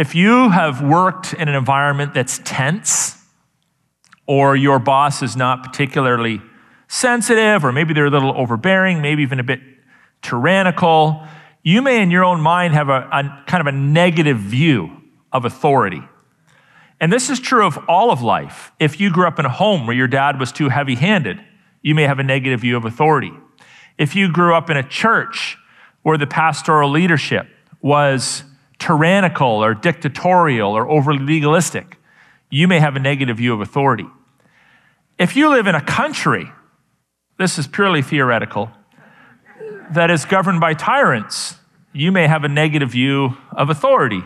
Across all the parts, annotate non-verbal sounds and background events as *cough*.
If you have worked in an environment that's tense, or your boss is not particularly sensitive, or maybe they're a little overbearing, maybe even a bit tyrannical, you may in your own mind have a, a kind of a negative view of authority. And this is true of all of life. If you grew up in a home where your dad was too heavy handed, you may have a negative view of authority. If you grew up in a church where the pastoral leadership was tyrannical or dictatorial or overly legalistic, you may have a negative view of authority. If you live in a country, this is purely theoretical, that is governed by tyrants, you may have a negative view of authority.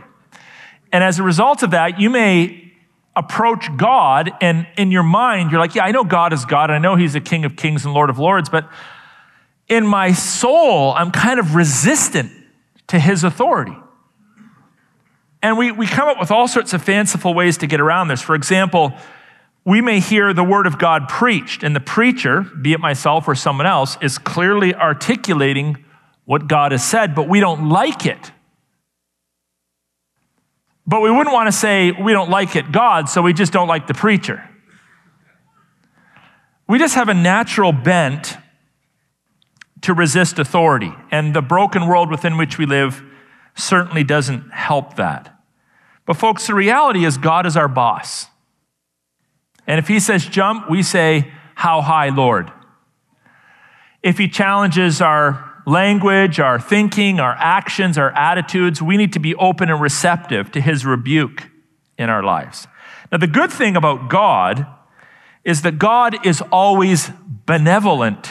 And as a result of that, you may approach God, and in your mind, you're like, Yeah, I know God is God. I know He's the King of Kings and Lord of Lords, but in my soul, I'm kind of resistant to His authority. And we, we come up with all sorts of fanciful ways to get around this. For example, we may hear the word of God preached, and the preacher, be it myself or someone else, is clearly articulating what God has said, but we don't like it. But we wouldn't want to say we don't like it, God, so we just don't like the preacher. We just have a natural bent to resist authority, and the broken world within which we live certainly doesn't help that. But, folks, the reality is God is our boss. And if He says jump, we say, How high, Lord? If He challenges our language, our thinking, our actions, our attitudes, we need to be open and receptive to his rebuke in our lives. Now, the good thing about God is that God is always benevolent,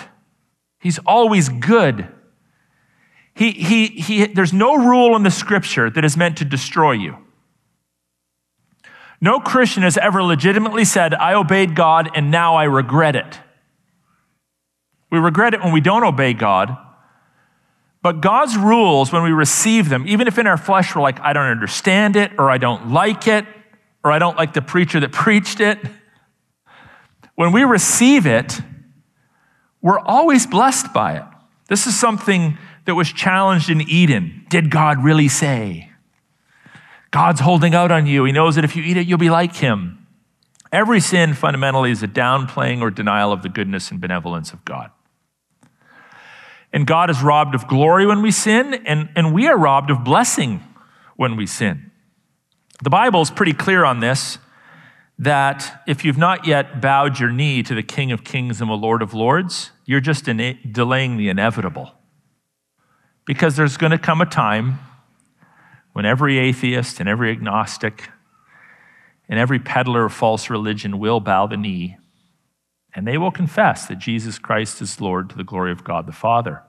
he's always good. He, he, he, there's no rule in the scripture that is meant to destroy you. No Christian has ever legitimately said, I obeyed God and now I regret it. We regret it when we don't obey God, but God's rules, when we receive them, even if in our flesh we're like, I don't understand it, or I don't like it, or I don't like the preacher that *laughs* preached it, when we receive it, we're always blessed by it. This is something that was challenged in Eden. Did God really say? God's holding out on you. He knows that if you eat it, you'll be like him. Every sin fundamentally is a downplaying or denial of the goodness and benevolence of God. And God is robbed of glory when we sin, and, and we are robbed of blessing when we sin. The Bible is pretty clear on this that if you've not yet bowed your knee to the King of Kings and the Lord of Lords, you're just in, delaying the inevitable. Because there's going to come a time when every atheist and every agnostic and every peddler of false religion will bow the knee and they will confess that Jesus Christ is Lord to the glory of God the Father.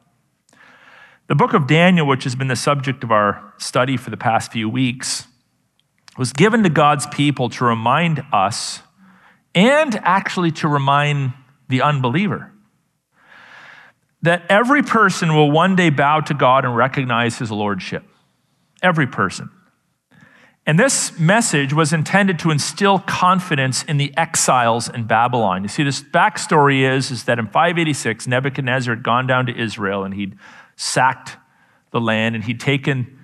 The book of Daniel, which has been the subject of our study for the past few weeks, was given to God's people to remind us and actually to remind the unbeliever that every person will one day bow to God and recognize his lordship. Every person. And this message was intended to instill confidence in the exiles in Babylon. You see, this backstory is, is that in 586, Nebuchadnezzar had gone down to Israel and he'd sacked the land and he'd taken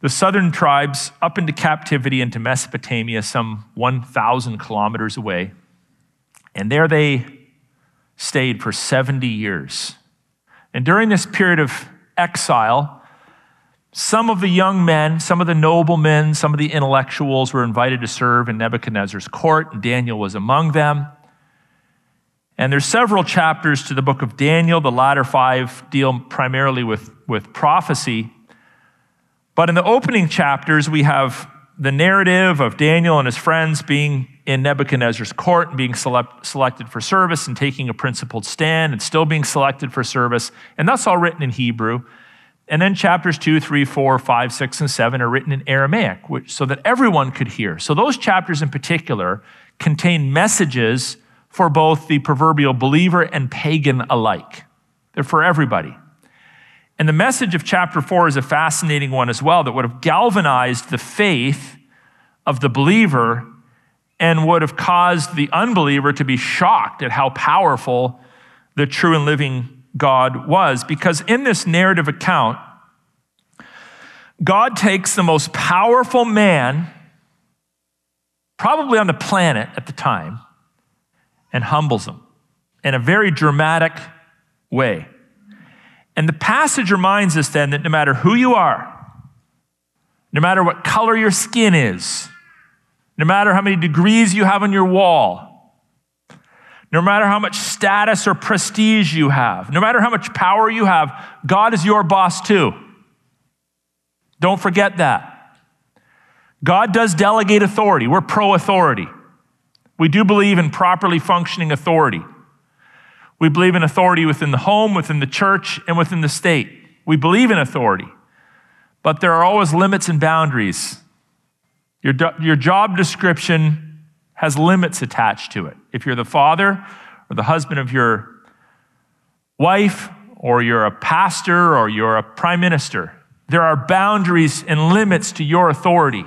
the southern tribes up into captivity into Mesopotamia, some 1,000 kilometers away. And there they stayed for 70 years. And during this period of exile, some of the young men, some of the noblemen, some of the intellectuals were invited to serve in Nebuchadnezzar's court, and Daniel was among them. And there's several chapters to the book of Daniel. The latter five deal primarily with, with prophecy. But in the opening chapters, we have the narrative of Daniel and his friends being in Nebuchadnezzar's court and being select, selected for service and taking a principled stand and still being selected for service. And that's all written in Hebrew. And then chapters 2, 3, 4, 5, 6, and 7 are written in Aramaic, which, so that everyone could hear. So those chapters in particular contain messages for both the proverbial believer and pagan alike. They're for everybody. And the message of chapter 4 is a fascinating one as well that would have galvanized the faith of the believer and would have caused the unbeliever to be shocked at how powerful the true and living God was. Because in this narrative account, God takes the most powerful man, probably on the planet at the time, and humbles him in a very dramatic way. And the passage reminds us then that no matter who you are, no matter what color your skin is, no matter how many degrees you have on your wall, no matter how much status or prestige you have, no matter how much power you have, God is your boss too. Don't forget that. God does delegate authority. We're pro authority. We do believe in properly functioning authority. We believe in authority within the home, within the church, and within the state. We believe in authority. But there are always limits and boundaries. Your, your job description has limits attached to it. If you're the father or the husband of your wife, or you're a pastor, or you're a prime minister, there are boundaries and limits to your authority.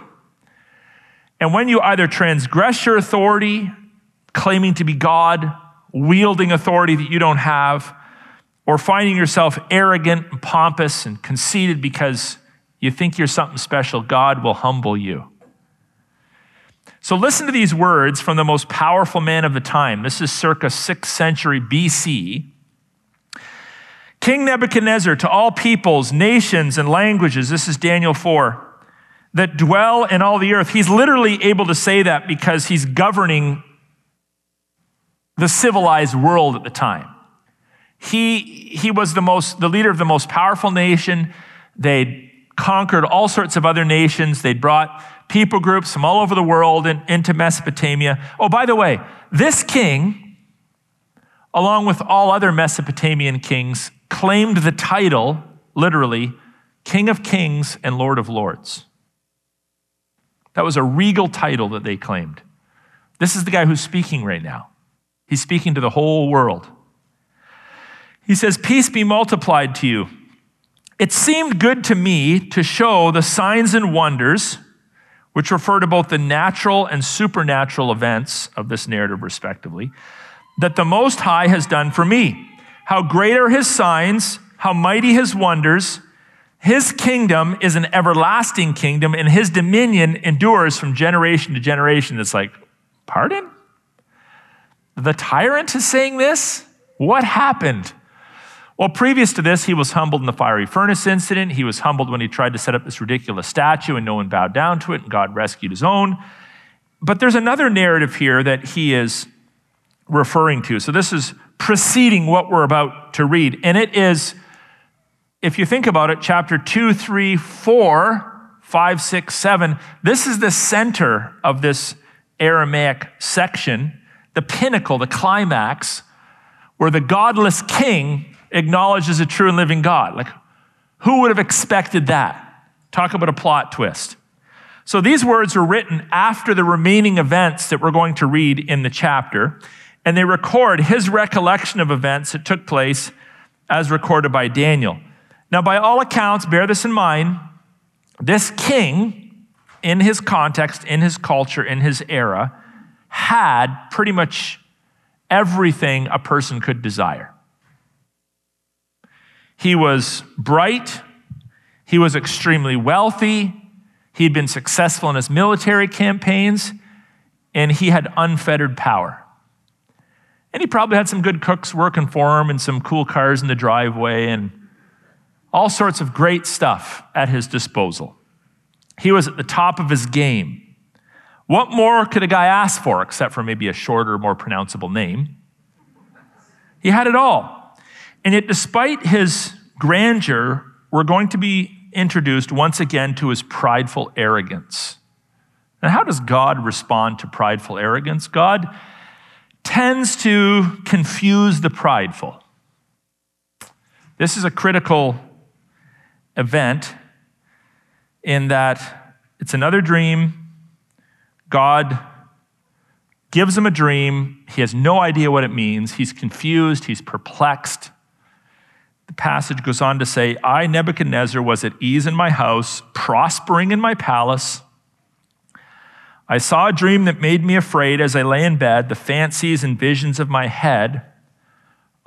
And when you either transgress your authority, claiming to be God, wielding authority that you don't have, or finding yourself arrogant and pompous and conceited because you think you're something special, God will humble you. So listen to these words from the most powerful man of the time. This is circa 6th century BC. King Nebuchadnezzar to all peoples, nations, and languages, this is Daniel 4, that dwell in all the earth. He's literally able to say that because he's governing the civilized world at the time. He, he was the, most, the leader of the most powerful nation. They'd conquered all sorts of other nations. They'd brought people groups from all over the world in, into Mesopotamia. Oh, by the way, this king, along with all other Mesopotamian kings, claimed the title, literally, King of Kings and Lord of Lords. That was a regal title that they claimed. This is the guy who's speaking right now. He's speaking to the whole world. He says, Peace be multiplied to you. It seemed good to me to show the signs and wonders, which refer to both the natural and supernatural events of this narrative, respectively, that the Most High has done for me. How great are his signs, how mighty his wonders. His kingdom is an everlasting kingdom, and his dominion endures from generation to generation. It's like, pardon? The tyrant is saying this? What happened? Well, previous to this, he was humbled in the fiery furnace incident. He was humbled when he tried to set up this ridiculous statue and no one bowed down to it, and God rescued his own. But there's another narrative here that he is referring to. So this is preceding what we're about to read. And it is, if you think about it, chapter 2, 3, 4, 5, 6, 7. This is the center of this Aramaic section the pinnacle, the climax, where the godless king acknowledges a true and living God. Like, who would have expected that? Talk about a plot twist. So these words were written after the remaining events that we're going to read in the chapter, and they record his recollection of events that took place as recorded by Daniel. Now, by all accounts, bear this in mind, this king, in his context, in his culture, in his era, had pretty much everything a person could desire. He was bright, he was extremely wealthy, he'd been successful in his military campaigns, and he had unfettered power. And he probably had some good cooks working for him and some cool cars in the driveway and all sorts of great stuff at his disposal. He was at the top of his game. What more could a guy ask for except for maybe a shorter, more pronounceable name? He had it all. And yet, despite his grandeur, we're going to be introduced once again to his prideful arrogance. And how does God respond to prideful arrogance? God tends to confuse the prideful. This is a critical event in that it's another dream God gives him a dream. He has no idea what it means. He's confused, he's perplexed. The passage goes on to say, I, Nebuchadnezzar, was at ease in my house, prospering in my palace. I saw a dream that made me afraid as I lay in bed. The fancies and visions of my head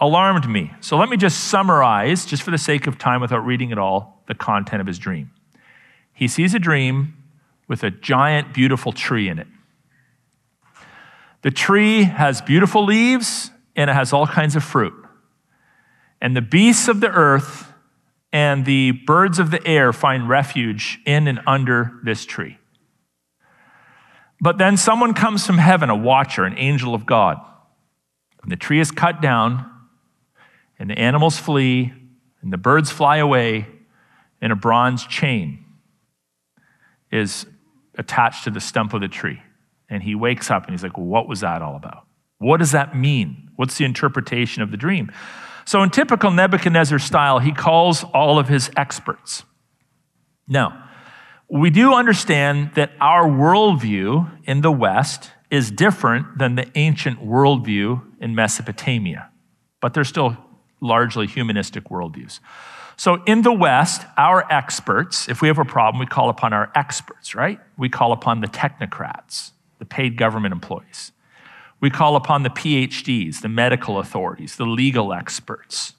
alarmed me. So let me just summarize, just for the sake of time without reading it all, the content of his dream. he sees a dream with a giant, beautiful tree in it. The tree has beautiful leaves and it has all kinds of fruit. And the beasts of the earth and the birds of the air find refuge in and under this tree. But then someone comes from heaven, a watcher, an angel of God. And the tree is cut down, and the animals flee, and the birds fly away, and a bronze chain is attached to the stump of the tree. And he wakes up and he's like, well, What was that all about? What does that mean? What's the interpretation of the dream? So, in typical Nebuchadnezzar style, he calls all of his experts. Now, we do understand that our worldview in the West is different than the ancient worldview in Mesopotamia, but they're still largely humanistic worldviews. So in the West, our experts, if we have a problem, we call upon our experts, right? We call upon the technocrats, the paid government employees. We call upon the PhDs, the medical authorities, the legal experts.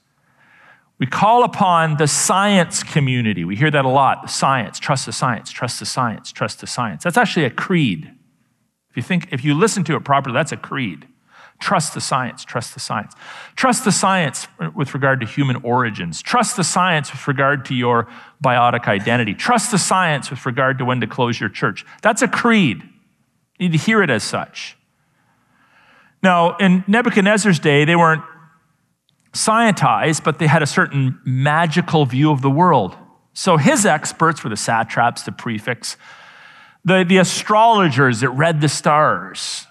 We call upon the science community. We hear that a lot. The science, trust the science, trust the science, trust the science. That's actually a creed. If you think, if you listen to it properly, that's a creed. Trust the science, trust the science. Trust the science with regard to human origins. Trust the science with regard to your biotic identity. Trust the science with regard to when to close your church. That's a creed. You need to hear it as such. Now, in Nebuchadnezzar's day, they weren't scientized, but they had a certain magical view of the world. So his experts were the satraps, the prefects, the, the astrologers that read the stars,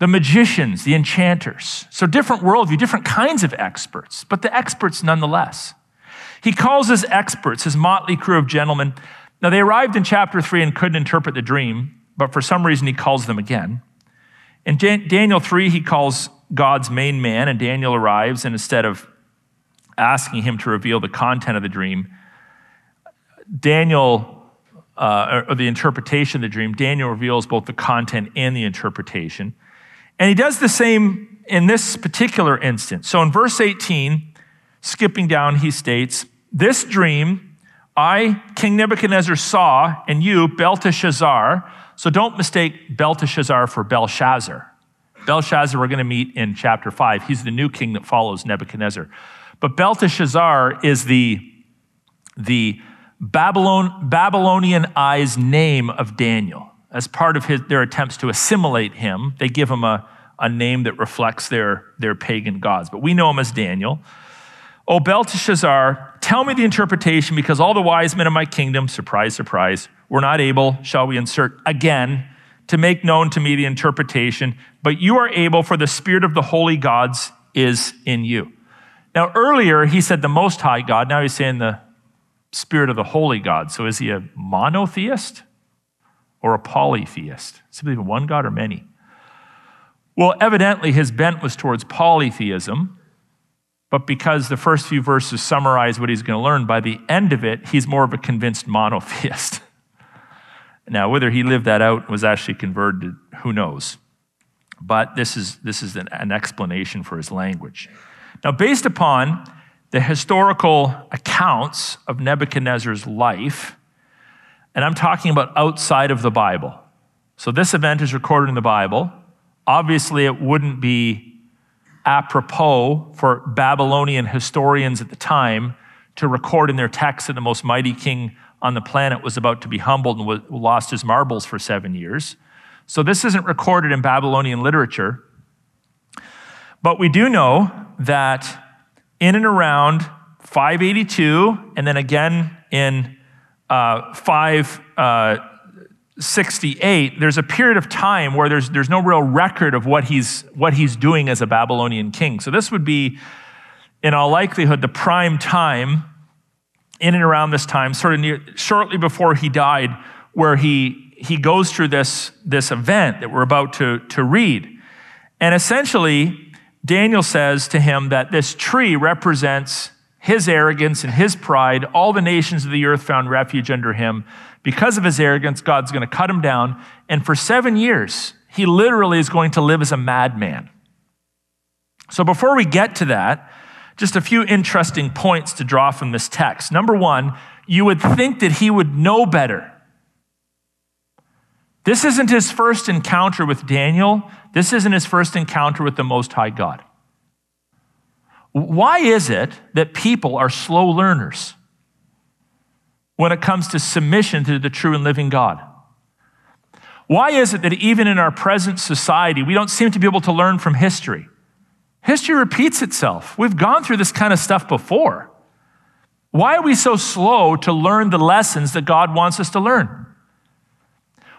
the magicians, the enchanters. So, different worldview, different kinds of experts, but the experts nonetheless. He calls his experts, his motley crew of gentlemen. Now, they arrived in chapter three and couldn't interpret the dream, but for some reason he calls them again. In Daniel 3, he calls God's main man, and Daniel arrives, and instead of asking him to reveal the content of the dream, Daniel, uh, or the interpretation of the dream, Daniel reveals both the content and the interpretation. And he does the same in this particular instance. So in verse 18, skipping down, he states, This dream I, King Nebuchadnezzar, saw, and you, Belteshazzar. So don't mistake Belteshazzar for Belshazzar. Belshazzar, we're going to meet in chapter 5. He's the new king that follows Nebuchadnezzar. But Belteshazzar is the, the Babylon, Babylonianized name of Daniel as part of his, their attempts to assimilate him, they give him a, a name that reflects their, their pagan gods. But we know him as Daniel. O Belteshazzar, tell me the interpretation because all the wise men of my kingdom, surprise, surprise, were not able, shall we insert again, to make known to me the interpretation, but you are able, for the spirit of the holy gods is in you. Now, earlier he said the Most High God, now he's saying the spirit of the holy God. So is he a monotheist? or a polytheist? Simply one God or many? Well, evidently his bent was towards polytheism, but because the first few verses summarize what he's going to learn, by the end of it, he's more of a convinced monotheist. *laughs* now, whether he lived that out was actually converted, who knows? But this is, this is an, an explanation for his language. Now, based upon the historical accounts of Nebuchadnezzar's life, and I'm talking about outside of the Bible. So this event is recorded in the Bible. Obviously, it wouldn't be apropos for Babylonian historians at the time to record in their texts that the most mighty king on the planet was about to be humbled and lost his marbles for seven years. So this isn't recorded in Babylonian literature. But we do know that in and around 582, and then again in uh, 568, uh, there's a period of time where there's, there's no real record of what he's, what he's doing as a Babylonian king. So this would be, in all likelihood, the prime time in and around this time, sort of near, shortly before he died, where he, he goes through this, this event that we're about to, to read. And essentially, Daniel says to him that this tree represents his arrogance and his pride, all the nations of the earth found refuge under him. Because of his arrogance, God's going to cut him down. And for seven years, he literally is going to live as a madman. So before we get to that, just a few interesting points to draw from this text. Number one, you would think that he would know better. This isn't his first encounter with Daniel. This isn't his first encounter with the Most High God. Why is it that people are slow learners when it comes to submission to the true and living God? Why is it that even in our present society, we don't seem to be able to learn from history? History repeats itself. We've gone through this kind of stuff before. Why are we so slow to learn the lessons that God wants us to learn?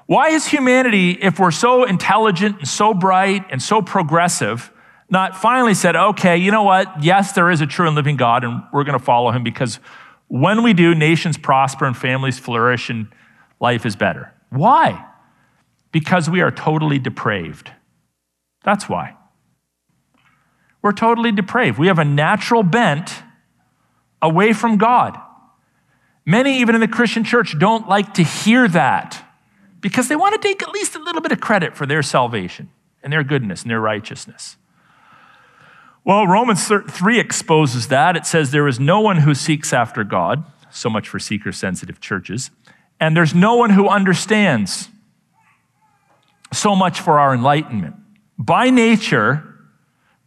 Why is humanity, if we're so intelligent and so bright and so progressive, not finally said, okay, you know what? Yes, there is a true and living God, and we're going to follow him because when we do, nations prosper and families flourish and life is better. Why? Because we are totally depraved. That's why. We're totally depraved. We have a natural bent away from God. Many, even in the Christian church, don't like to hear that because they want to take at least a little bit of credit for their salvation and their goodness and their righteousness. Well, Romans 3 exposes that. It says, There is no one who seeks after God, so much for seeker sensitive churches, and there's no one who understands, so much for our enlightenment. By nature,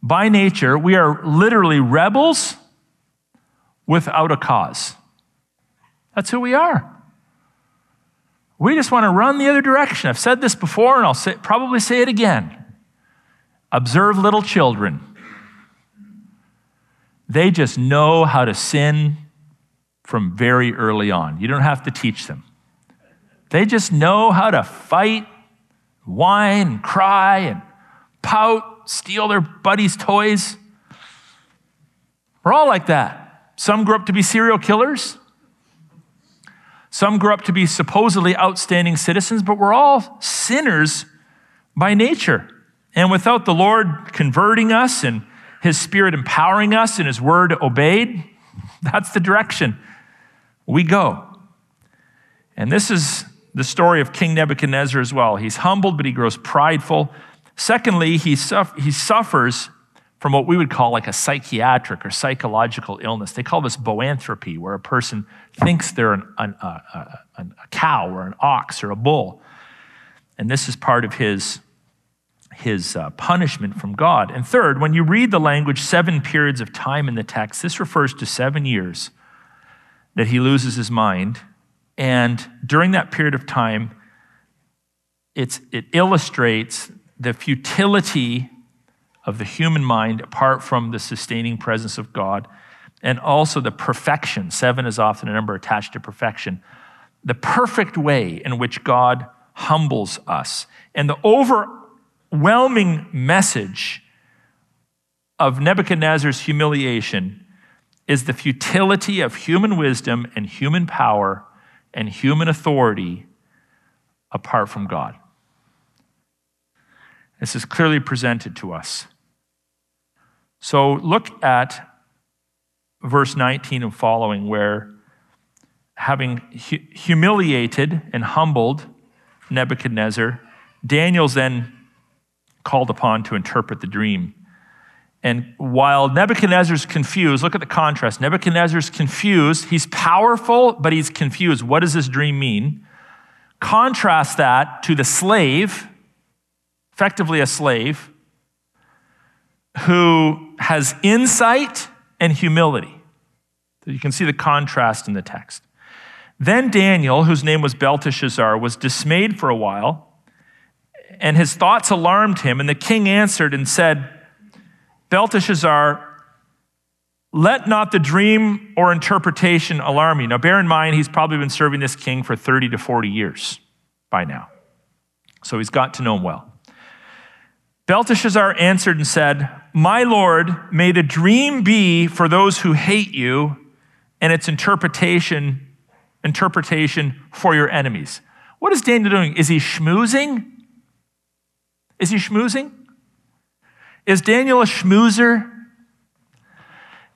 by nature, we are literally rebels without a cause. That's who we are. We just want to run the other direction. I've said this before, and I'll say, probably say it again. Observe little children. They just know how to sin from very early on. You don't have to teach them. They just know how to fight, whine, cry, and pout steal their buddies' toys. We're all like that. Some grew up to be serial killers. Some grew up to be supposedly outstanding citizens, but we're all sinners by nature. And without the Lord converting us and His Spirit empowering us and His Word obeyed, *laughs* that's the direction we go. And this is the story of King Nebuchadnezzar as well. He's humbled, but he grows prideful. Secondly, he, he suffers from what we would call like a psychiatric or psychological illness. They call this boanthropy, where a person thinks they're an, an, uh, a cow or an ox or a bull. And this is part of his, his uh, punishment from God. And third, when you read the language seven periods of time in the text, this refers to seven years that he loses his mind. And during that period of time, it illustrates the futility of the human mind apart from the sustaining presence of God, and also the perfection. Seven is often a number attached to perfection. The perfect way in which God humbles us. And the overwhelming message of Nebuchadnezzar's humiliation is the futility of human wisdom and human power and human authority apart from God. This is clearly presented to us. So look at verse 19 and following, where having hu- humiliated and humbled Nebuchadnezzar, Daniel's then called upon to interpret the dream. And while Nebuchadnezzar's confused, look at the contrast. Nebuchadnezzar's confused. He's powerful, but he's confused. What does this dream mean? Contrast that to the slave effectively a slave, who has insight and humility. You can see the contrast in the text. Then Daniel, whose name was Belteshazzar, was dismayed for a while, and his thoughts alarmed him. And the king answered and said, Belteshazzar, let not the dream or interpretation alarm you. Now, bear in mind, he's probably been serving this king for 30 to 40 years by now. So he's got to know him well. Belteshazzar answered and said, My Lord, may the dream be for those who hate you and its interpretation, interpretation for your enemies. What is Daniel doing? Is he schmoozing? Is he schmoozing? Is Daniel a schmoozer?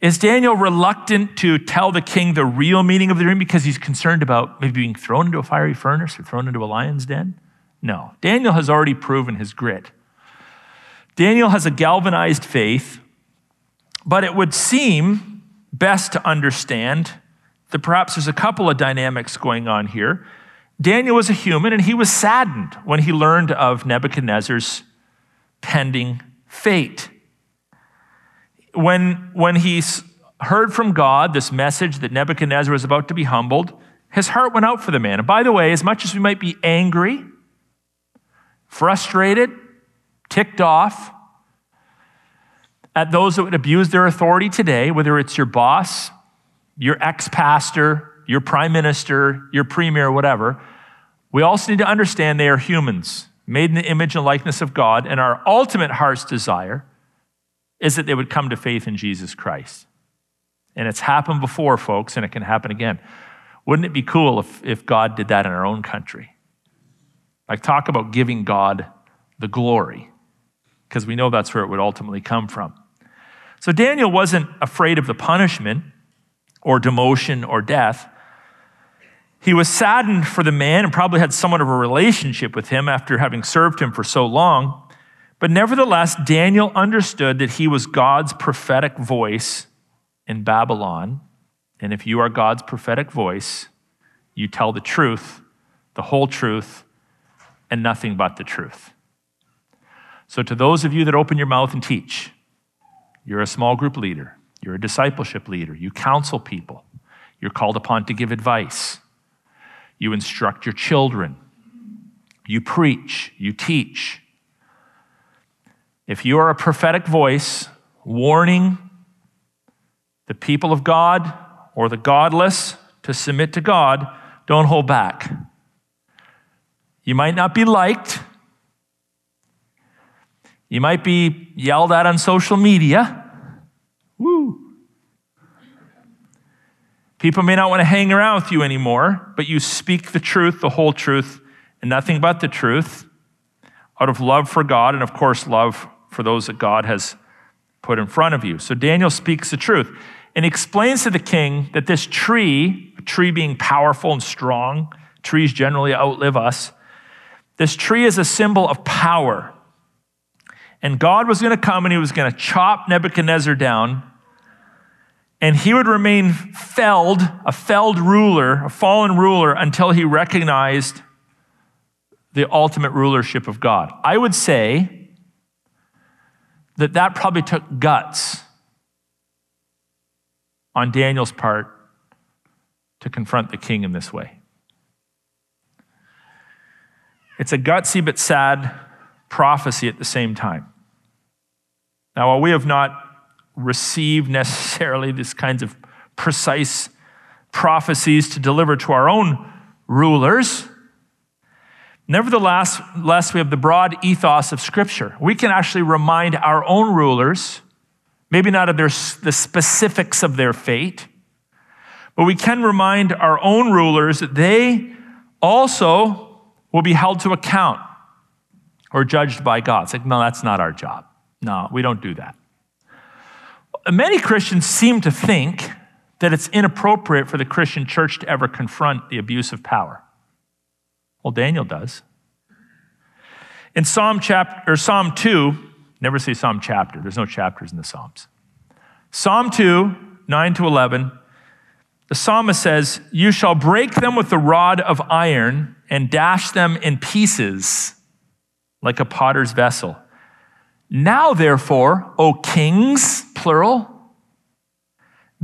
Is Daniel reluctant to tell the king the real meaning of the dream because he's concerned about maybe being thrown into a fiery furnace or thrown into a lion's den? No. Daniel has already proven his grit. Daniel has a galvanized faith, but it would seem best to understand that perhaps there's a couple of dynamics going on here. Daniel was a human and he was saddened when he learned of Nebuchadnezzar's pending fate. When, when he heard from God this message that Nebuchadnezzar was about to be humbled, his heart went out for the man. And by the way, as much as we might be angry, frustrated, ticked off at those that would abuse their authority today, whether it's your boss, your ex pastor, your prime minister, your premier, whatever, we also need to understand they are humans, made in the image and likeness of God, and our ultimate heart's desire is that they would come to faith in Jesus Christ. And it's happened before, folks, and it can happen again. Wouldn't it be cool if, if God did that in our own country? Like, talk about giving God the glory, because we know that's where it would ultimately come from. So, Daniel wasn't afraid of the punishment or demotion or death. He was saddened for the man and probably had somewhat of a relationship with him after having served him for so long. But nevertheless, Daniel understood that he was God's prophetic voice in Babylon. And if you are God's prophetic voice, you tell the truth, the whole truth, and nothing but the truth. So, to those of you that open your mouth and teach, you're a small group leader, you're a discipleship leader, you counsel people, you're called upon to give advice, you instruct your children, you preach, you teach. If you are a prophetic voice warning the people of God or the godless to submit to God, don't hold back. You might not be liked. You might be yelled at on social media. Woo. People may not want to hang around with you anymore, but you speak the truth, the whole truth, and nothing but the truth out of love for God and, of course, love for those that God has put in front of you. So Daniel speaks the truth and explains to the king that this tree, a tree being powerful and strong, trees generally outlive us, this tree is a symbol of power. And God was going to come and he was going to chop Nebuchadnezzar down and he would remain felled, a felled ruler, a fallen ruler, until he recognized the ultimate rulership of God. I would say that that probably took guts on Daniel's part to confront the king in this way. It's a gutsy but sad prophecy at the same time. Now, while we have not received necessarily these kinds of precise prophecies to deliver to our own rulers. Nevertheless, less we have the broad ethos of Scripture. We can actually remind our own rulers, maybe not of their, the specifics of their fate, but we can remind our own rulers that they also will be held to account or judged by God. It's like, no, that's not our job. No, we don't do that. Many Christians seem to think that it's inappropriate for the Christian church to ever confront the abuse of power. Well, Daniel does. In Psalm chapter or Psalm 2, never say Psalm chapter, there's no chapters in the Psalms. Psalm 2, 9 to 11, the psalmist says, You shall break them with the rod of iron and dash them in pieces like a potter's vessel. Now, therefore, O kings, plural,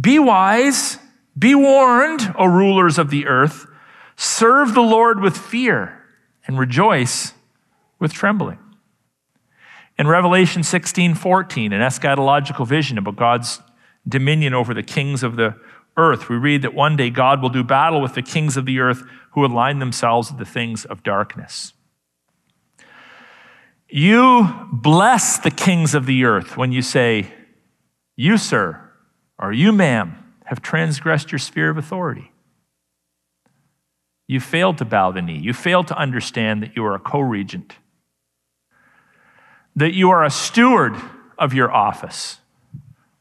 be wise, be warned, O rulers of the earth, serve the Lord with fear and rejoice with trembling. In Revelation 16 14, an eschatological vision about God's dominion over the kings of the earth, we read that one day God will do battle with the kings of the earth who align themselves with the things of darkness. You bless the kings of the earth when you say, You, sir, or you, ma'am, have transgressed your sphere of authority. You failed to bow the knee. You failed to understand that you are a co regent, that you are a steward of your office.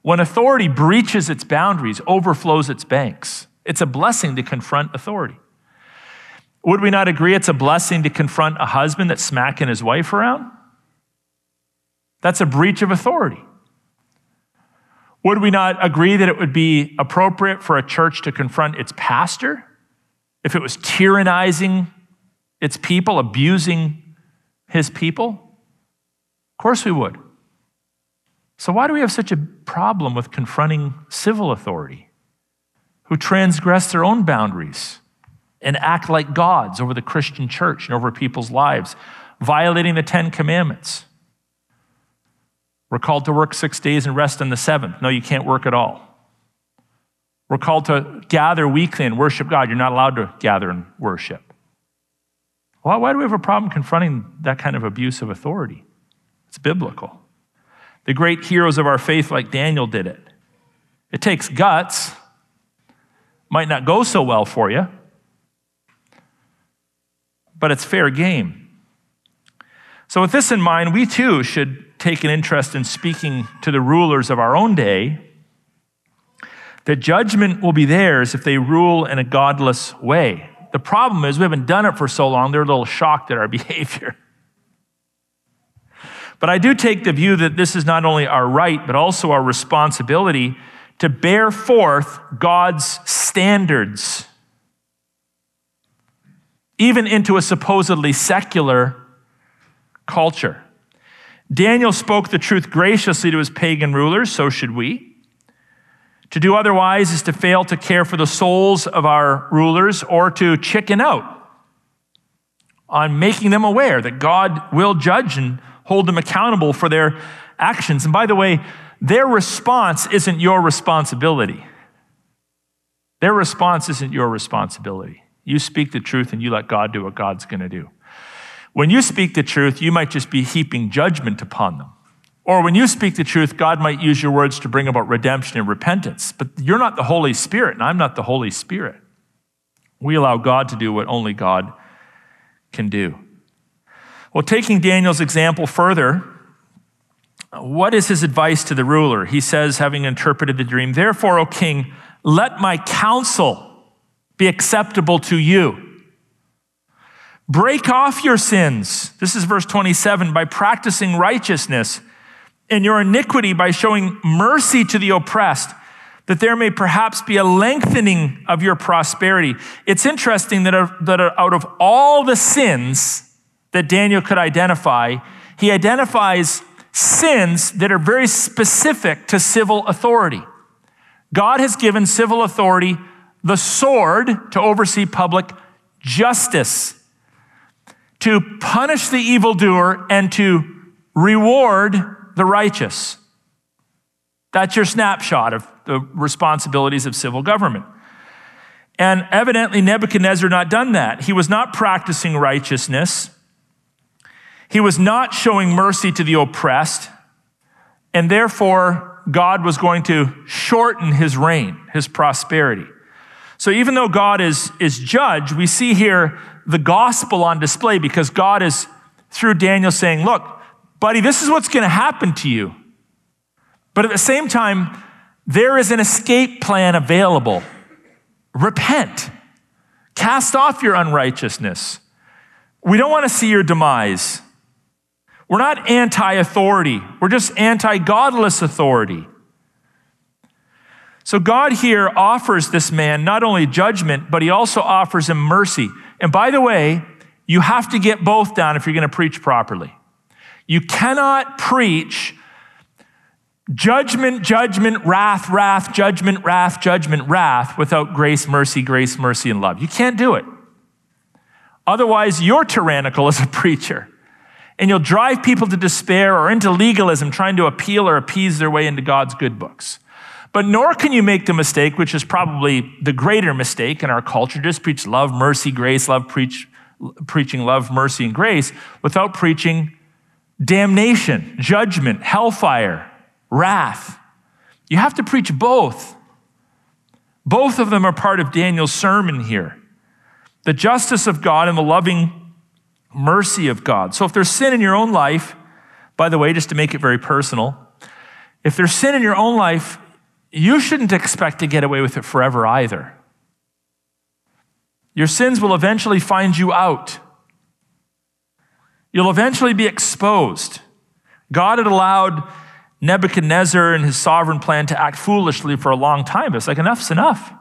When authority breaches its boundaries, overflows its banks, it's a blessing to confront authority. Would we not agree it's a blessing to confront a husband that's smacking his wife around? That's a breach of authority. Would we not agree that it would be appropriate for a church to confront its pastor if it was tyrannizing its people, abusing his people? Of course we would. So, why do we have such a problem with confronting civil authority who transgress their own boundaries and act like gods over the Christian church and over people's lives, violating the Ten Commandments? We're called to work six days and rest on the seventh. No, you can't work at all. We're called to gather weekly and worship God. You're not allowed to gather and worship. Well, why do we have a problem confronting that kind of abuse of authority? It's biblical. The great heroes of our faith, like Daniel, did it. It takes guts. Might not go so well for you, but it's fair game. So, with this in mind, we too should take an interest in speaking to the rulers of our own day that judgment will be theirs if they rule in a godless way. The problem is, we haven't done it for so long, they're a little shocked at our *laughs* behavior. But I do take the view that this is not only our right, but also our responsibility to bear forth God's standards, even into a supposedly secular culture. Daniel spoke the truth graciously to his pagan rulers, so should we. To do otherwise is to fail to care for the souls of our rulers or to chicken out on making them aware that God will judge and hold them accountable for their actions. And by the way, their response isn't your responsibility. Their response isn't your responsibility. You speak the truth and you let God do what God's going to do. When you speak the truth, you might just be heaping judgment upon them. Or when you speak the truth, God might use your words to bring about redemption and repentance. But you're not the Holy Spirit, and I'm not the Holy Spirit. We allow God to do what only God can do. Well, taking Daniel's example further, what is his advice to the ruler? He says, having interpreted the dream, Therefore, O king, let my counsel be acceptable to you. Break off your sins. This is verse 27 by practicing righteousness and your iniquity by showing mercy to the oppressed, that there may perhaps be a lengthening of your prosperity. It's interesting that, that out of all the sins that Daniel could identify, he identifies sins that are very specific to civil authority. God has given civil authority the sword to oversee public justice, to punish the evildoer, and to reward the righteous. That's your snapshot of the responsibilities of civil government. And evidently, Nebuchadnezzar not done that. He was not practicing righteousness. He was not showing mercy to the oppressed, and therefore God was going to shorten his reign, his prosperity. So even though God is, is judge, we see here the gospel on display because God is, through Daniel, saying, Look, buddy, this is what's going to happen to you. But at the same time, there is an escape plan available. Repent, cast off your unrighteousness. We don't want to see your demise. We're not anti authority, we're just anti godless authority. So God here offers this man not only judgment, but he also offers him mercy. And by the way, you have to get both down if you're going to preach properly. You cannot preach judgment, judgment, wrath, wrath, judgment, wrath, judgment, wrath without grace, mercy, grace, mercy, and love. You can't do it. Otherwise, you're tyrannical as a *laughs* preacher and you'll drive people to despair or into legalism, trying to appeal or appease their way into God's good books. But nor can you make the mistake, which is probably the greater mistake in our culture, just preach love, mercy, grace, love, preach, preaching love, mercy, and grace without preaching damnation, judgment, hellfire, wrath. You have to preach both. Both of them are part of Daniel's sermon here. The justice of God and the loving mercy of God. So if there's sin in your own life, by the way, just to make it very personal, if there's sin in your own life, you shouldn't expect to get away with it forever either. Your sins will eventually find you out. You'll eventually be exposed. God had allowed Nebuchadnezzar and his sovereign plan to act foolishly for a long time. It's like, enough's enough.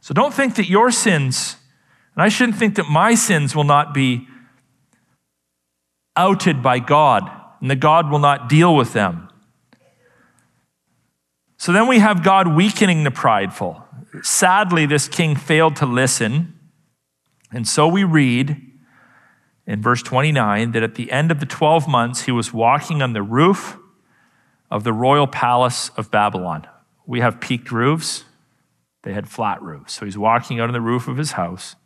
So don't think that your sins, and I shouldn't think that my sins will not be outed by God and that God will not deal with them. So then we have God weakening the prideful. Sadly, this king failed to listen. And so we read in verse 29 that at the end of the 12 months, he was walking on the roof of the royal palace of Babylon. We have peaked roofs, they had flat roofs. So he's walking out on the roof of his house.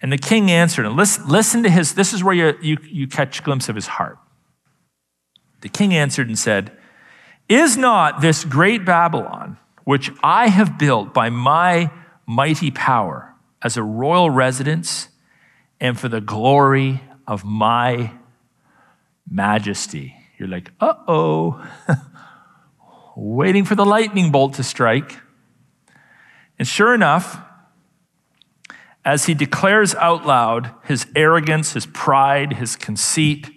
And the king answered, and listen, listen to his, this is where you, you, you catch a glimpse of his heart. The king answered and said, Is not this great Babylon, which I have built by my mighty power as a royal residence and for the glory of my majesty? You're like, uh oh, *laughs* waiting for the lightning bolt to strike. And sure enough, as he declares out loud his arrogance, his pride, his conceit,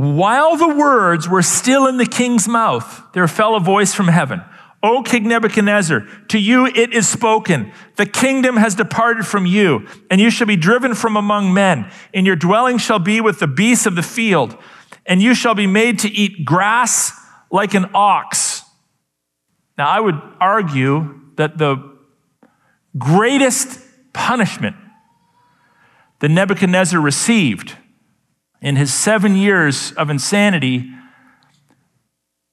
while the words were still in the king's mouth, there fell a voice from heaven. O King Nebuchadnezzar, to you it is spoken. The kingdom has departed from you, and you shall be driven from among men, and your dwelling shall be with the beasts of the field, and you shall be made to eat grass like an ox. Now, I would argue that the greatest punishment that Nebuchadnezzar received in his seven years of insanity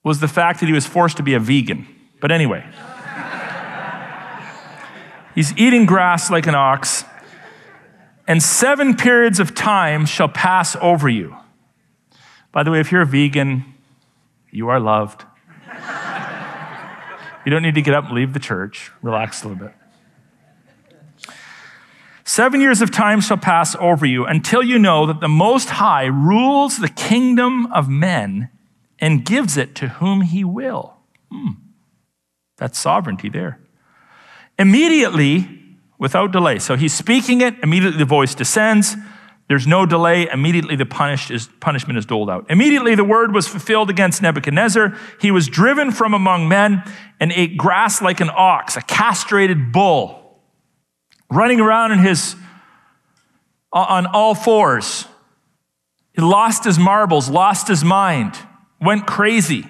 was the fact that he was forced to be a vegan. But anyway, he's eating grass like an ox, and seven periods of time shall pass over you. By the way, if you're a vegan, you are loved. you don't need to get up and leave the church. Relax a little bit. Seven years of time shall pass over you until you know that the Most High rules the kingdom of men and gives it to whom he will. Hmm. That's sovereignty there. Immediately, without delay. So he's speaking it, immediately the voice descends. There's no delay. Immediately the is, punishment is doled out. Immediately the word was fulfilled against Nebuchadnezzar. He was driven from among men and ate grass like an ox, a castrated bull running around in his uh, on all fours. He lost his marbles, lost his mind, went crazy.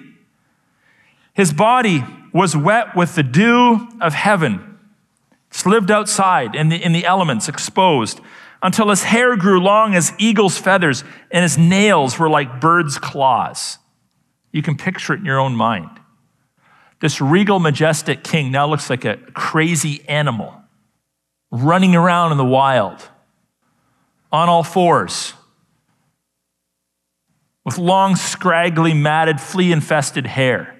His body was wet with the dew of heaven. Just lived outside in the, in the elements, exposed, until his hair grew long as eagle's feathers and his nails were like bird's claws. You can picture it in your own mind. This regal, majestic king now looks like a crazy animal running around in the wild, on all fours, with long, scraggly, matted, flea infested hair,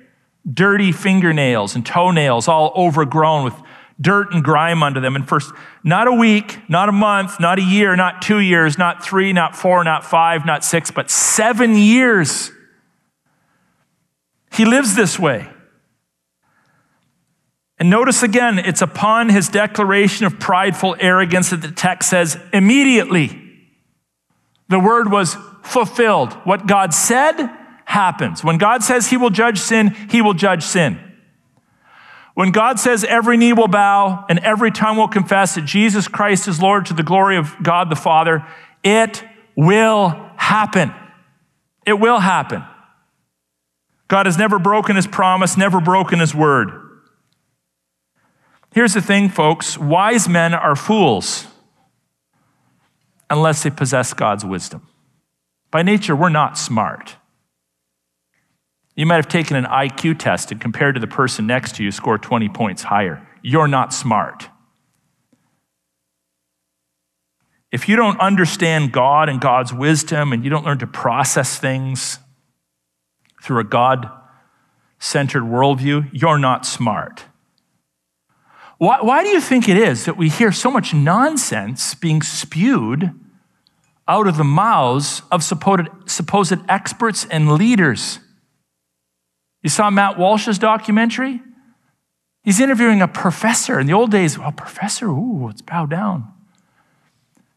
dirty fingernails and toenails all overgrown with dirt and grime under them. And for not a week, not a month, not a year, not two years, not three, not four, not five, not six, but seven years, he lives this way. And notice again, it's upon his declaration of prideful arrogance that the text says, immediately. The word was fulfilled. What God said happens. When God says he will judge sin, he will judge sin. When God says every knee will bow and every tongue will confess that Jesus Christ is Lord to the glory of God the Father, it will happen. It will happen. God has never broken his promise, never broken his word. Here's the thing, folks wise men are fools unless they possess God's wisdom. By nature, we're not smart. You might have taken an IQ test and compared to the person next to you, score 20 points higher. You're not smart. If you don't understand God and God's wisdom and you don't learn to process things through a God centered worldview, you're not smart. Why, why do you think it is that we hear so much nonsense being spewed out of the mouths of supposed, supposed experts and leaders? You saw Matt Walsh's documentary? He's interviewing a professor. In the old days, well, professor, ooh, let's bow down.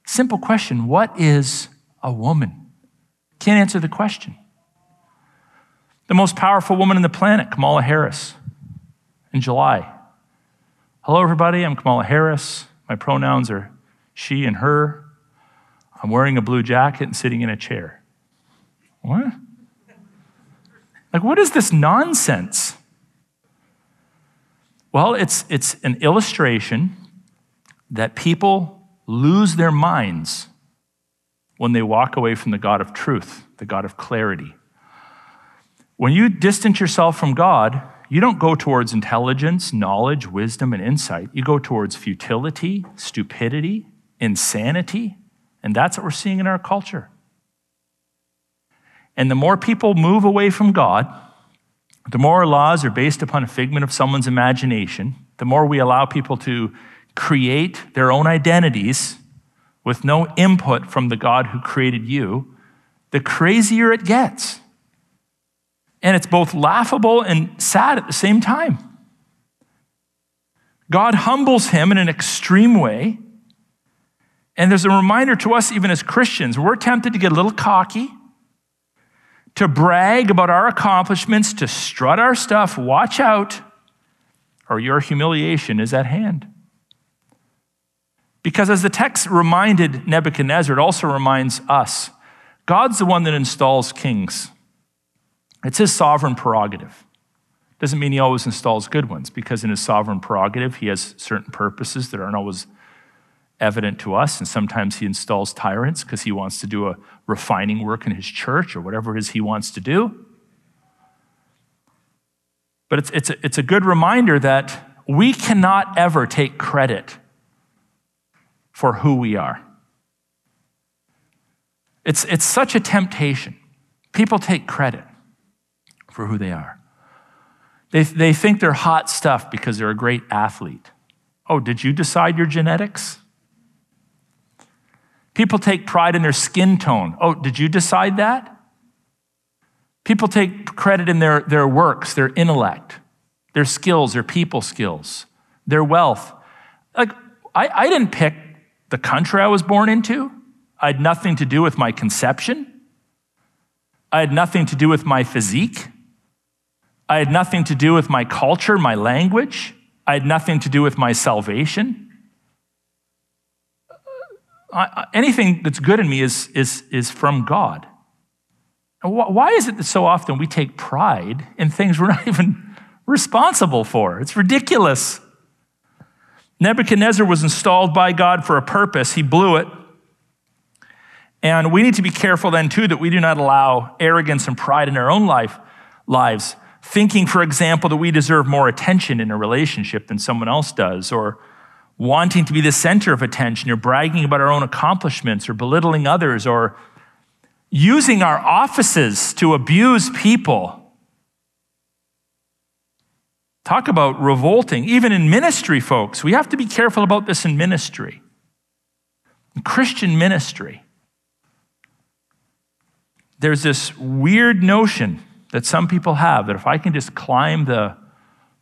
Simple question What is a woman? Can't answer the question. The most powerful woman on the planet, Kamala Harris, in July. Hello, everybody. I'm Kamala Harris. My pronouns are she and her. I'm wearing a blue jacket and sitting in a chair. What? Like, what is this nonsense? Well, it's, it's an illustration that people lose their minds when they walk away from the God of truth, the God of clarity. When you distance yourself from God, you don't go towards intelligence, knowledge, wisdom, and insight. You go towards futility, stupidity, insanity, and that's what we're seeing in our culture. And the more people move away from God, the more laws are based upon a figment of someone's imagination, the more we allow people to create their own identities with no input from the God who created you, the crazier it gets. And it's both laughable and sad at the same time. God humbles him in an extreme way. And there's a reminder to us, even as Christians, we're tempted to get a little cocky to brag about our accomplishments, to strut our stuff, watch out, or your humiliation is at hand. Because as the text reminded Nebuchadnezzar, it also reminds us God's the one that installs kings. It's his sovereign prerogative. Doesn't mean he always installs good ones, because in his sovereign prerogative, he has certain purposes that aren't always evident to us. And sometimes he installs tyrants because he wants to do a refining work in his church or whatever it is he wants to do. But it's, it's, a, it's a good reminder that we cannot ever take credit for who we are. It's, it's such a temptation. People take credit for who they are. They, they think they're hot stuff because they're a great athlete. Oh, did you decide your genetics? People take pride in their skin tone. Oh, did you decide that? People take credit in their, their works, their intellect, their skills, their people skills, their wealth. Like, I, I didn't pick the country I was born into. I had nothing to do with my conception. I had nothing to do with my physique. I had nothing to do with my culture, my language. I had nothing to do with my salvation. Uh, uh, I, anything that's good in me is, is, is from God. Why is it that so often we take pride in things we're *laughs* not even responsible for? It's ridiculous. Nebuchadnezzar was installed by God for a purpose, he blew it. And we need to be careful then, too, that we do not allow arrogance and pride in our own life, lives, thinking, for example, that we deserve more attention in a relationship than someone else does, or wanting to be the center of attention or bragging about our own accomplishments or belittling others or using our offices to abuse people. Talk about revolting, even in ministry, folks. We have to be careful about this in ministry, in Christian ministry. There's this weird notion that some people have that if I can just climb the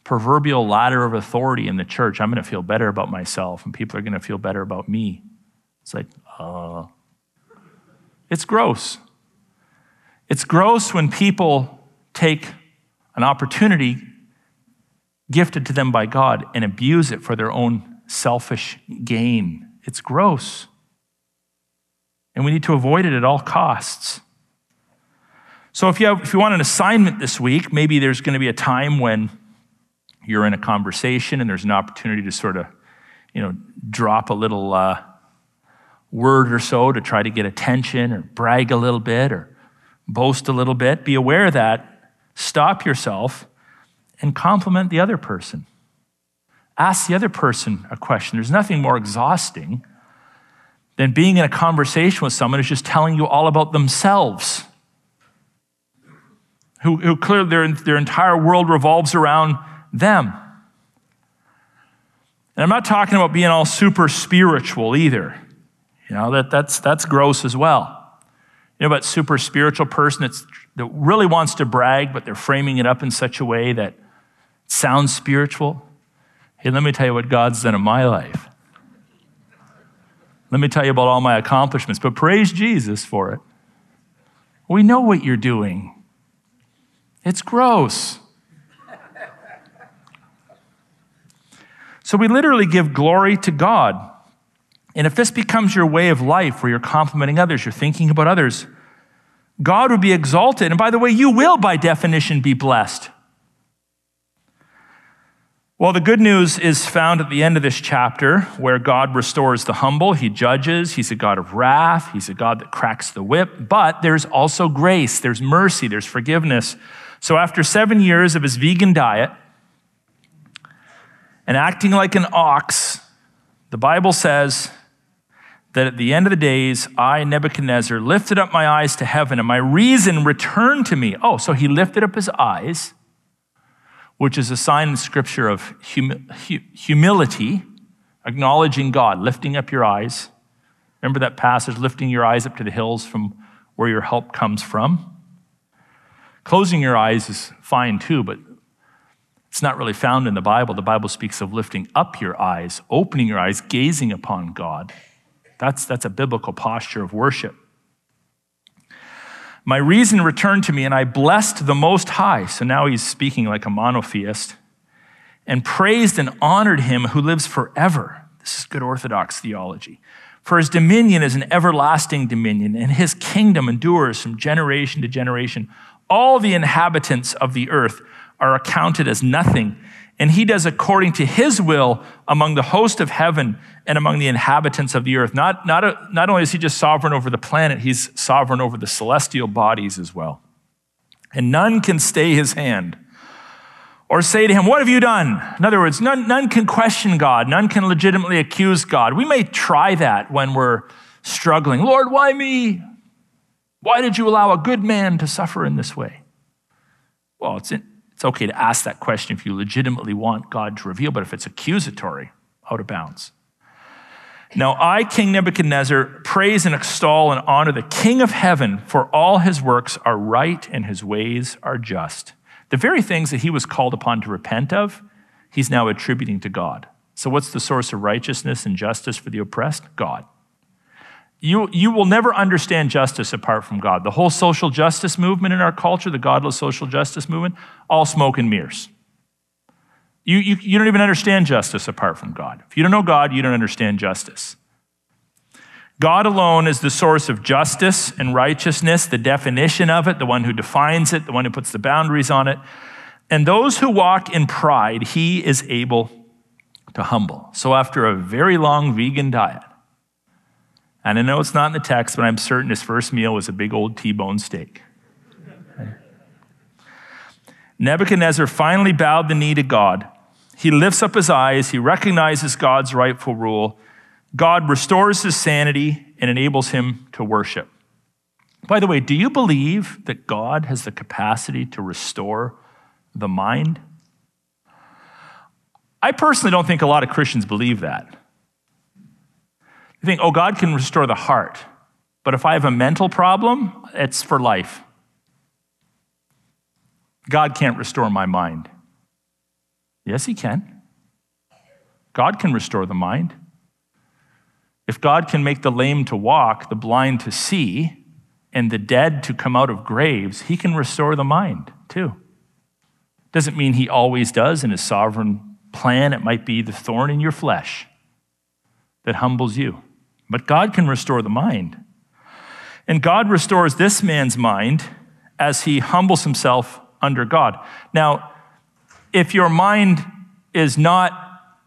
proverbial ladder of authority in the church, I'm going to feel better about myself and people are going to feel better about me. It's like, uh, it's gross. It's gross when people take an opportunity gifted to them by God and abuse it for their own selfish gain. It's gross. And we need to avoid it at all costs. So if you, have, if you want an assignment this week, maybe there's going to be a time when you're in a conversation and there's an opportunity to sort of, you know, drop a little uh, word or so to try to get attention or brag a little bit or boast a little bit, be aware of that. Stop yourself and compliment the other person. Ask the other person a question. There's nothing more exhausting than being in a conversation with someone who's just telling you all about themselves, who, who clearly their, their entire world revolves around them. And I'm not talking about being all super spiritual either. You know, that, that's, that's gross as well. You know, about super spiritual person that's, that really wants to brag, but they're framing it up in such a way that sounds spiritual. Hey, let me tell you what God's done in my life. Let me tell you about all my accomplishments, but praise Jesus for it. We know what you're doing. It's gross. so we literally give glory to God. And if this becomes your way of life where you're complimenting others, you're thinking about others, God would be exalted. And by the way, you will, by definition, be blessed. Well, the good news is found at the end of this chapter where God restores the humble. He judges. He's a God of wrath. He's a God that cracks the whip. But there's also grace, there's mercy, there's forgiveness. So after seven years of his vegan diet and acting like an ox, the Bible says that at the end of the days, I, Nebuchadnezzar, lifted up my eyes to heaven and my reason returned to me. Oh, so he lifted up his eyes which is a sign in Scripture of humility, acknowledging God, lifting up your eyes. Remember that passage, lifting your eyes up to the hills from where your help comes from? Closing your eyes is fine too, but it's not really found in the Bible. The Bible speaks of lifting up your eyes, opening your eyes, gazing upon God. That's, that's a biblical posture of worship. My reason returned to me, and I blessed the Most High. So now he's speaking like a monotheist, and praised and honored him who lives forever. This is good Orthodox theology. For his dominion is an everlasting dominion, and his kingdom endures from generation to generation. All the inhabitants of the earth are accounted as nothing and he does according to his will among the host of heaven and among the inhabitants of the earth. Not, not, a, not only is he just sovereign over the planet, he's sovereign over the celestial bodies as well. And none can stay his hand or say to him, What have you done? In other words, none, none can question God, none can legitimately accuse God. We may try that when we're struggling. Lord, why me? Why did you allow a good man to suffer in this way? Well, it's in, it's okay to ask that question if you legitimately want God to reveal, but if it's accusatory, out of bounds. Now, I, King Nebuchadnezzar, praise and extol and honor the King of heaven, for all his works are right and his ways are just. The very things that he was called upon to repent of, he's now attributing to God. So, what's the source of righteousness and justice for the oppressed? God. You, you will never understand justice apart from God. The whole social justice movement in our culture, the godless social justice movement, all smoke and mirrors. You, you, you don't even understand justice apart from God. If you don't know God, you don't understand justice. God alone is the source of justice and righteousness, the definition of it, the one who defines it, the one who puts the boundaries on it. And those who walk in pride, he is able to humble. So after a very long vegan diet, and I know it's not in the text, but I'm certain his first meal was a big old T bone steak. Nebuchadnezzar finally bowed the knee to God. He lifts up his eyes, he recognizes God's rightful rule. God restores his sanity and enables him to worship. By the way, do you believe that God has the capacity to restore the mind? I personally don't think a lot of Christians believe that. You think, oh, God can restore the heart. But if I have a mental problem, it's for life. God can't restore my mind. Yes, He can. God can restore the mind. If God can make the lame to walk, the blind to see, and the dead to come out of graves, He can restore the mind too. Doesn't mean He always does in His sovereign plan. It might be the thorn in your flesh that humbles you. But God can restore the mind. And God restores this man's mind as he humbles himself under God. Now, if your mind is not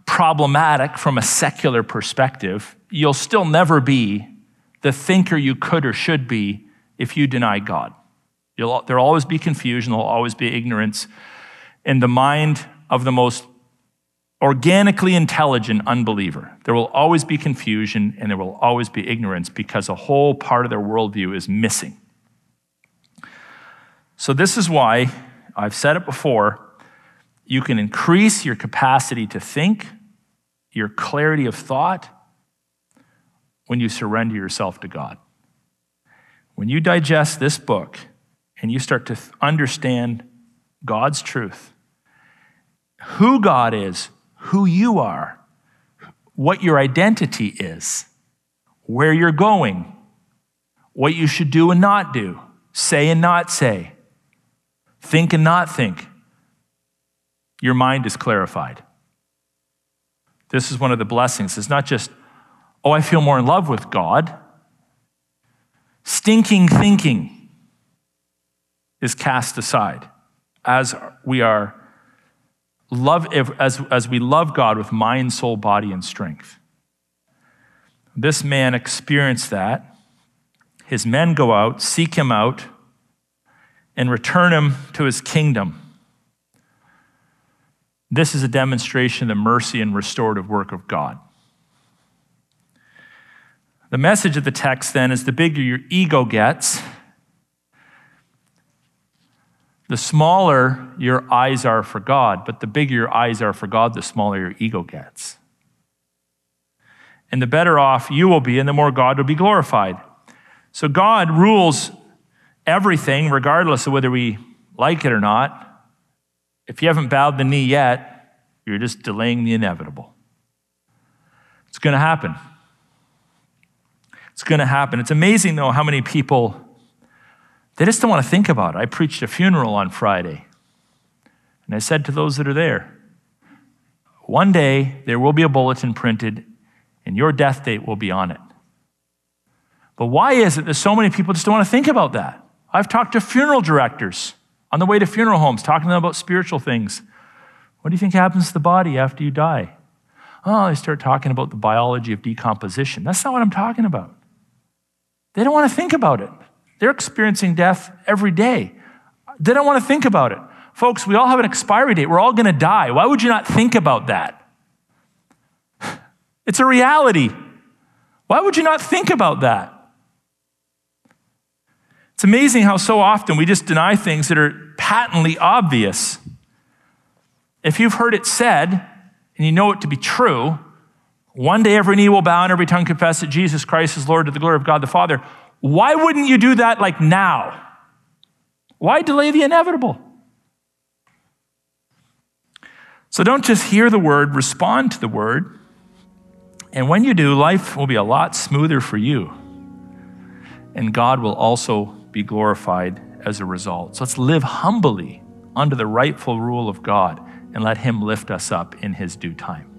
problematic from a secular perspective, you'll still never be the thinker you could or should be if you deny God. You'll, there'll always be confusion, there'll always be ignorance. In the mind of the most organically intelligent unbeliever. There will always be confusion and there will always be ignorance because a whole part of their worldview is missing. So, this is why I've said it before you can increase your capacity to think, your clarity of thought, when you surrender yourself to God. When you digest this book and you start to understand God's truth, who God is, who you are, what your identity is, where you're going, what you should do and not do, say and not say, think and not think, your mind is clarified. This is one of the blessings. It's not just, oh, I feel more in love with God. Stinking thinking is cast aside as we are love as, as we love God with mind, soul, body, and strength. This man experienced that. His men go out, seek him out, and return him to his kingdom. This is a demonstration of the mercy and restorative work of God. The message of the text then is the bigger your ego gets, the smaller your eyes are for God, but the bigger your eyes are for God, the smaller your ego gets. And the better off you will be, and the more God will be glorified. So God rules everything, regardless of whether we like it or not. If you haven't bowed the knee yet, you're just delaying the inevitable. It's going to happen. It's going to happen. It's amazing, though, how many people, they just don't want to think about it. I preached a funeral on Friday, and I said to those that are there, one day there will be a bulletin printed, and your death date will be on it. But why is it that so many people just don't want to think about that? I've talked to funeral directors on the way to funeral homes, talking to them about spiritual things. What do you think happens to the body after you die? Oh, they start talking about the biology of decomposition. That's not what I'm talking about. They don't want to think about it. They're experiencing death every day. They don't want to think about it. Folks, we all have an expiry date. We're all going to die. Why would you not think about that? *sighs* It's a reality. Why would you not think about that? It's amazing how so often we just deny things that are patently obvious. If you've heard it said and you know it to be true, one day every knee will bow and every tongue confess that Jesus Christ is Lord to the glory of God the Father. Why wouldn't you do that like now? Why delay the inevitable? So don't just hear the word, respond to the word. And when you do, life will be a lot smoother for you. And God will also be glorified as a result. So let's live humbly under the rightful rule of God and let Him lift us up in His due time.